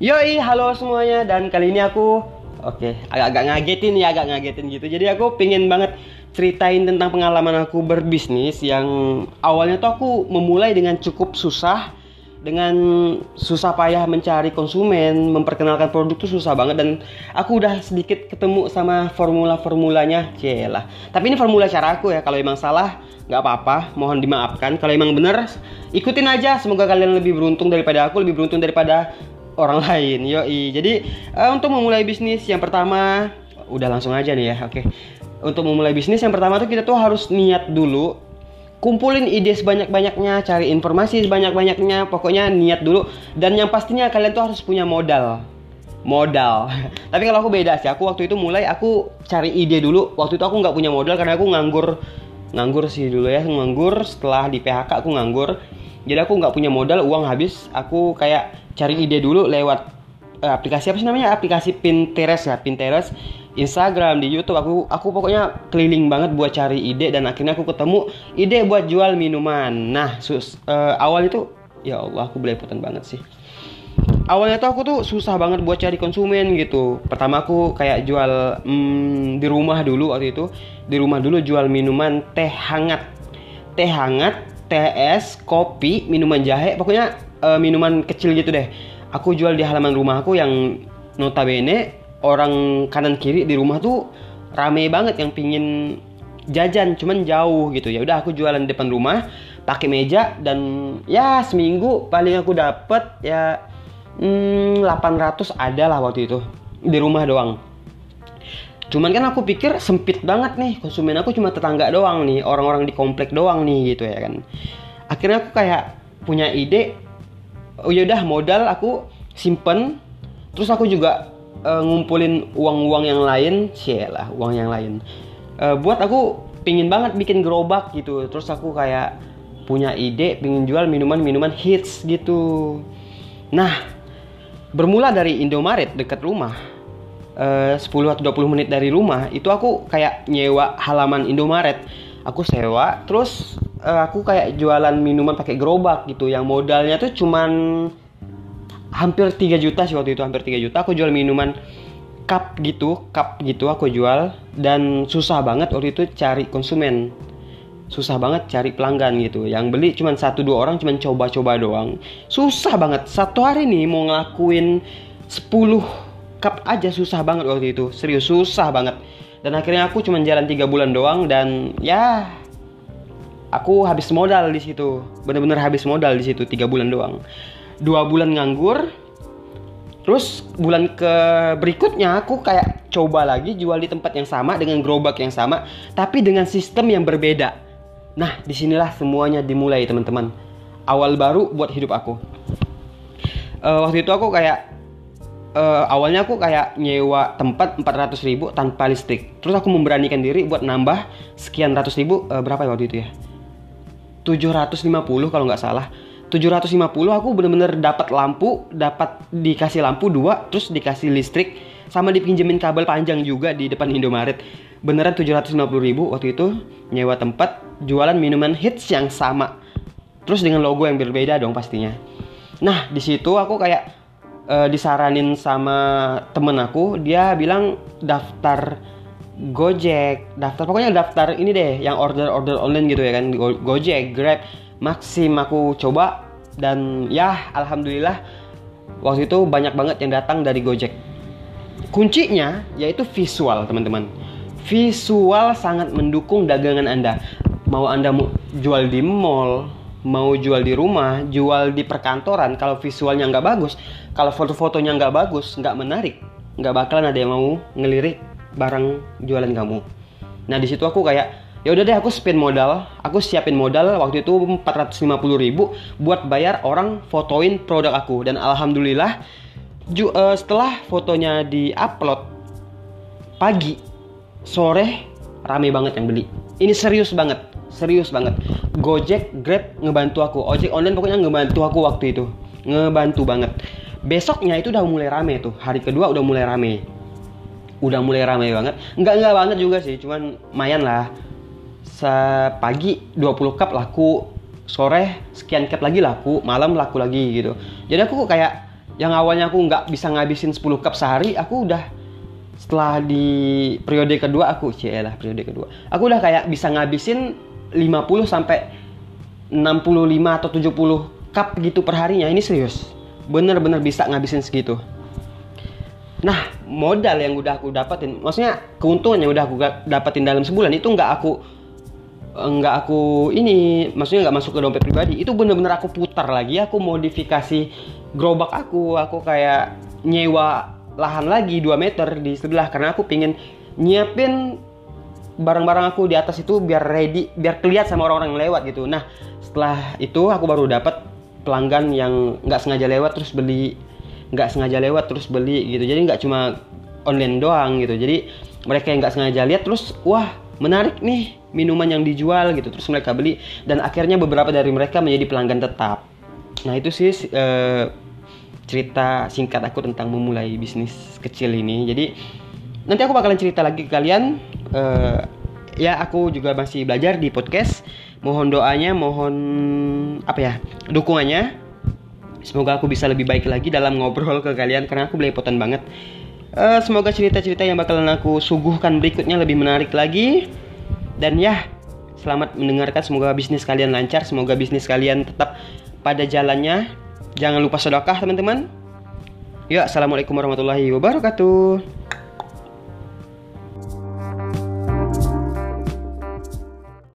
Yoi, halo semuanya dan kali ini aku oke agak-agak ngagetin ya, agak ngagetin gitu. Jadi aku pingin banget ceritain tentang pengalaman aku berbisnis yang awalnya tuh aku memulai dengan cukup susah dengan susah payah mencari konsumen, memperkenalkan produk tuh susah banget dan aku udah sedikit ketemu sama formula-formulanya, lah. Tapi ini formula cara aku ya. Kalau emang salah nggak apa-apa, mohon dimaafkan. Kalau emang bener, ikutin aja. Semoga kalian lebih beruntung daripada aku, lebih beruntung daripada orang lain. Yoi. Jadi uh, untuk memulai bisnis yang pertama, udah langsung aja nih ya. Oke. Untuk memulai bisnis yang pertama tuh kita tuh harus niat dulu kumpulin ide sebanyak-banyaknya, cari informasi sebanyak-banyaknya, pokoknya niat dulu. Dan yang pastinya kalian tuh harus punya modal. Modal. Tapi kalau aku beda sih, aku waktu itu mulai aku cari ide dulu. Waktu itu aku nggak punya modal karena aku nganggur, nganggur sih dulu ya, nganggur. Setelah di PHK aku nganggur. Jadi aku nggak punya modal, uang habis. Aku kayak cari ide dulu lewat uh, aplikasi apa sih namanya? Aplikasi Pinterest ya, Pinterest Instagram, di YouTube aku aku pokoknya keliling banget buat cari ide dan akhirnya aku ketemu ide buat jual minuman. Nah, sus, uh, awal itu ya Allah aku belepotan banget sih. Awalnya tuh aku tuh susah banget buat cari konsumen gitu. Pertama aku kayak jual hmm, di rumah dulu waktu itu. Di rumah dulu jual minuman teh hangat. Teh hangat, teh es, kopi, minuman jahe, pokoknya uh, minuman kecil gitu deh. Aku jual di halaman rumah aku yang notabene orang kanan kiri di rumah tuh rame banget yang pingin jajan cuman jauh gitu. Ya udah aku jualan depan rumah pakai meja dan ya seminggu paling aku dapet ya hmm, 800 ada lah waktu itu. Di rumah doang cuman kan aku pikir sempit banget nih konsumen aku cuma tetangga doang nih orang-orang di komplek doang nih gitu ya kan akhirnya aku kayak punya ide oh yaudah modal aku simpen terus aku juga uh, ngumpulin uang-uang yang lain, lah uang yang lain. Uh, buat aku pingin banget bikin gerobak gitu. Terus aku kayak punya ide pingin jual minuman-minuman hits gitu. Nah, bermula dari Indomaret dekat rumah. Uh, 10 atau 20 menit dari rumah itu aku kayak nyewa halaman Indomaret. Aku sewa, terus uh, aku kayak jualan minuman pakai gerobak gitu. Yang modalnya tuh cuman hampir 3 juta sih waktu itu hampir 3 juta. Aku jual minuman cup gitu cup gitu aku jual. Dan susah banget waktu itu cari konsumen. Susah banget cari pelanggan gitu. Yang beli cuma satu dua orang cuma coba-coba doang. Susah banget. Satu hari nih mau ngelakuin 10 cup aja susah banget waktu itu. Serius susah banget. Dan akhirnya aku cuma jalan tiga bulan doang dan ya aku habis modal di situ. Bener-bener habis modal di situ tiga bulan doang. Dua bulan nganggur terus bulan ke berikutnya aku kayak coba lagi jual di tempat yang sama dengan gerobak yang sama tapi dengan sistem yang berbeda. Nah di sinilah semuanya dimulai teman-teman. Awal baru buat hidup aku. Uh, waktu itu aku kayak uh, awalnya aku kayak nyewa tempat 400 ribu tanpa listrik terus aku memberanikan diri buat nambah sekian ratus ribu uh, berapa ya waktu itu ya 750 kalau nggak salah 750 aku bener-bener dapat lampu, dapat dikasih lampu dua, terus dikasih listrik, sama dipinjemin kabel panjang juga di depan Indomaret. Beneran 750 ribu waktu itu nyewa tempat jualan minuman hits yang sama. Terus dengan logo yang berbeda dong pastinya. Nah di situ aku kayak uh, disaranin sama temen aku, dia bilang daftar Gojek, daftar pokoknya daftar ini deh yang order-order online gitu ya kan Gojek, Grab Maxim aku coba dan ya alhamdulillah waktu itu banyak banget yang datang dari Gojek. Kuncinya yaitu visual teman-teman. Visual sangat mendukung dagangan Anda. Mau Anda jual di mall, mau jual di rumah, jual di perkantoran, kalau visualnya nggak bagus, kalau foto-fotonya nggak bagus, nggak menarik, nggak bakalan ada yang mau ngelirik barang jualan kamu. Nah di situ aku kayak ya udah deh aku spend modal aku siapin modal waktu itu 450 ribu buat bayar orang fotoin produk aku. Dan alhamdulillah ju, uh, setelah fotonya di upload pagi sore rame banget yang beli. Ini serius banget serius banget. Gojek Grab ngebantu aku. Ojek online pokoknya ngebantu aku waktu itu. Ngebantu banget. Besoknya itu udah mulai rame tuh. Hari kedua udah mulai rame. Udah mulai rame banget. Nggak nggak banget juga sih. Cuman lumayan lah. Pagi 20 cup laku. Sore sekian cup lagi laku. Malam laku lagi gitu. Jadi aku kayak yang awalnya aku nggak bisa ngabisin 10 cup sehari aku udah setelah di periode kedua aku lah periode kedua. Aku udah kayak bisa ngabisin 50 sampai 65 atau 70 cup gitu per harinya. Ini serius. Bener-bener bisa ngabisin segitu. Nah modal yang udah aku dapetin maksudnya keuntungan yang udah aku dapetin dalam sebulan itu nggak aku nggak aku ini maksudnya nggak masuk ke dompet pribadi. Itu bener-bener aku putar lagi aku modifikasi gerobak aku aku kayak nyewa lahan lagi 2 meter di sebelah karena aku pingin nyiapin barang-barang aku di atas itu biar ready biar kelihatan sama orang-orang yang lewat gitu. Nah setelah itu aku baru dapat pelanggan yang nggak sengaja lewat terus beli nggak sengaja lewat terus beli gitu. Jadi nggak cuma online doang gitu. Jadi mereka yang nggak sengaja lihat terus wah menarik nih minuman yang dijual gitu. Terus mereka beli dan akhirnya beberapa dari mereka menjadi pelanggan tetap. Nah itu sih uh, cerita singkat aku tentang memulai bisnis kecil ini. Jadi nanti aku bakalan cerita lagi ke kalian. Uh, ya aku juga masih belajar di podcast. Mohon doanya mohon apa ya dukungannya. Semoga aku bisa lebih baik lagi dalam ngobrol ke kalian karena aku belepotan banget. Uh, semoga cerita-cerita yang bakalan aku suguhkan berikutnya lebih menarik lagi. Dan ya selamat mendengarkan. Semoga bisnis kalian lancar semoga bisnis kalian tetap pada jalannya. Jangan lupa sedekah teman-teman. Ya assalamualaikum warahmatullahi wabarakatuh